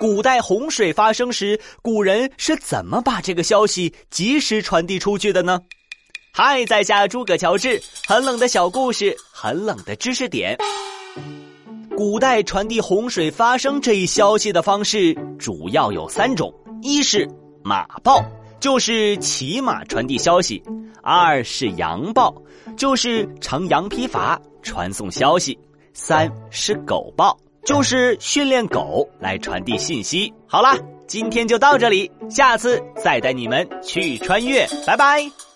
古代洪水发生时，古人是怎么把这个消息及时传递出去的呢？嗨，在下诸葛乔治，很冷的小故事，很冷的知识点。古代传递洪水发生这一消息的方式主要有三种：一是马报，就是骑马传递消息；二是羊报，就是乘羊披筏传送消息；三是狗报，就是训练狗来传递信息。好啦，今天就到这里，下次再带你们去穿越，拜拜。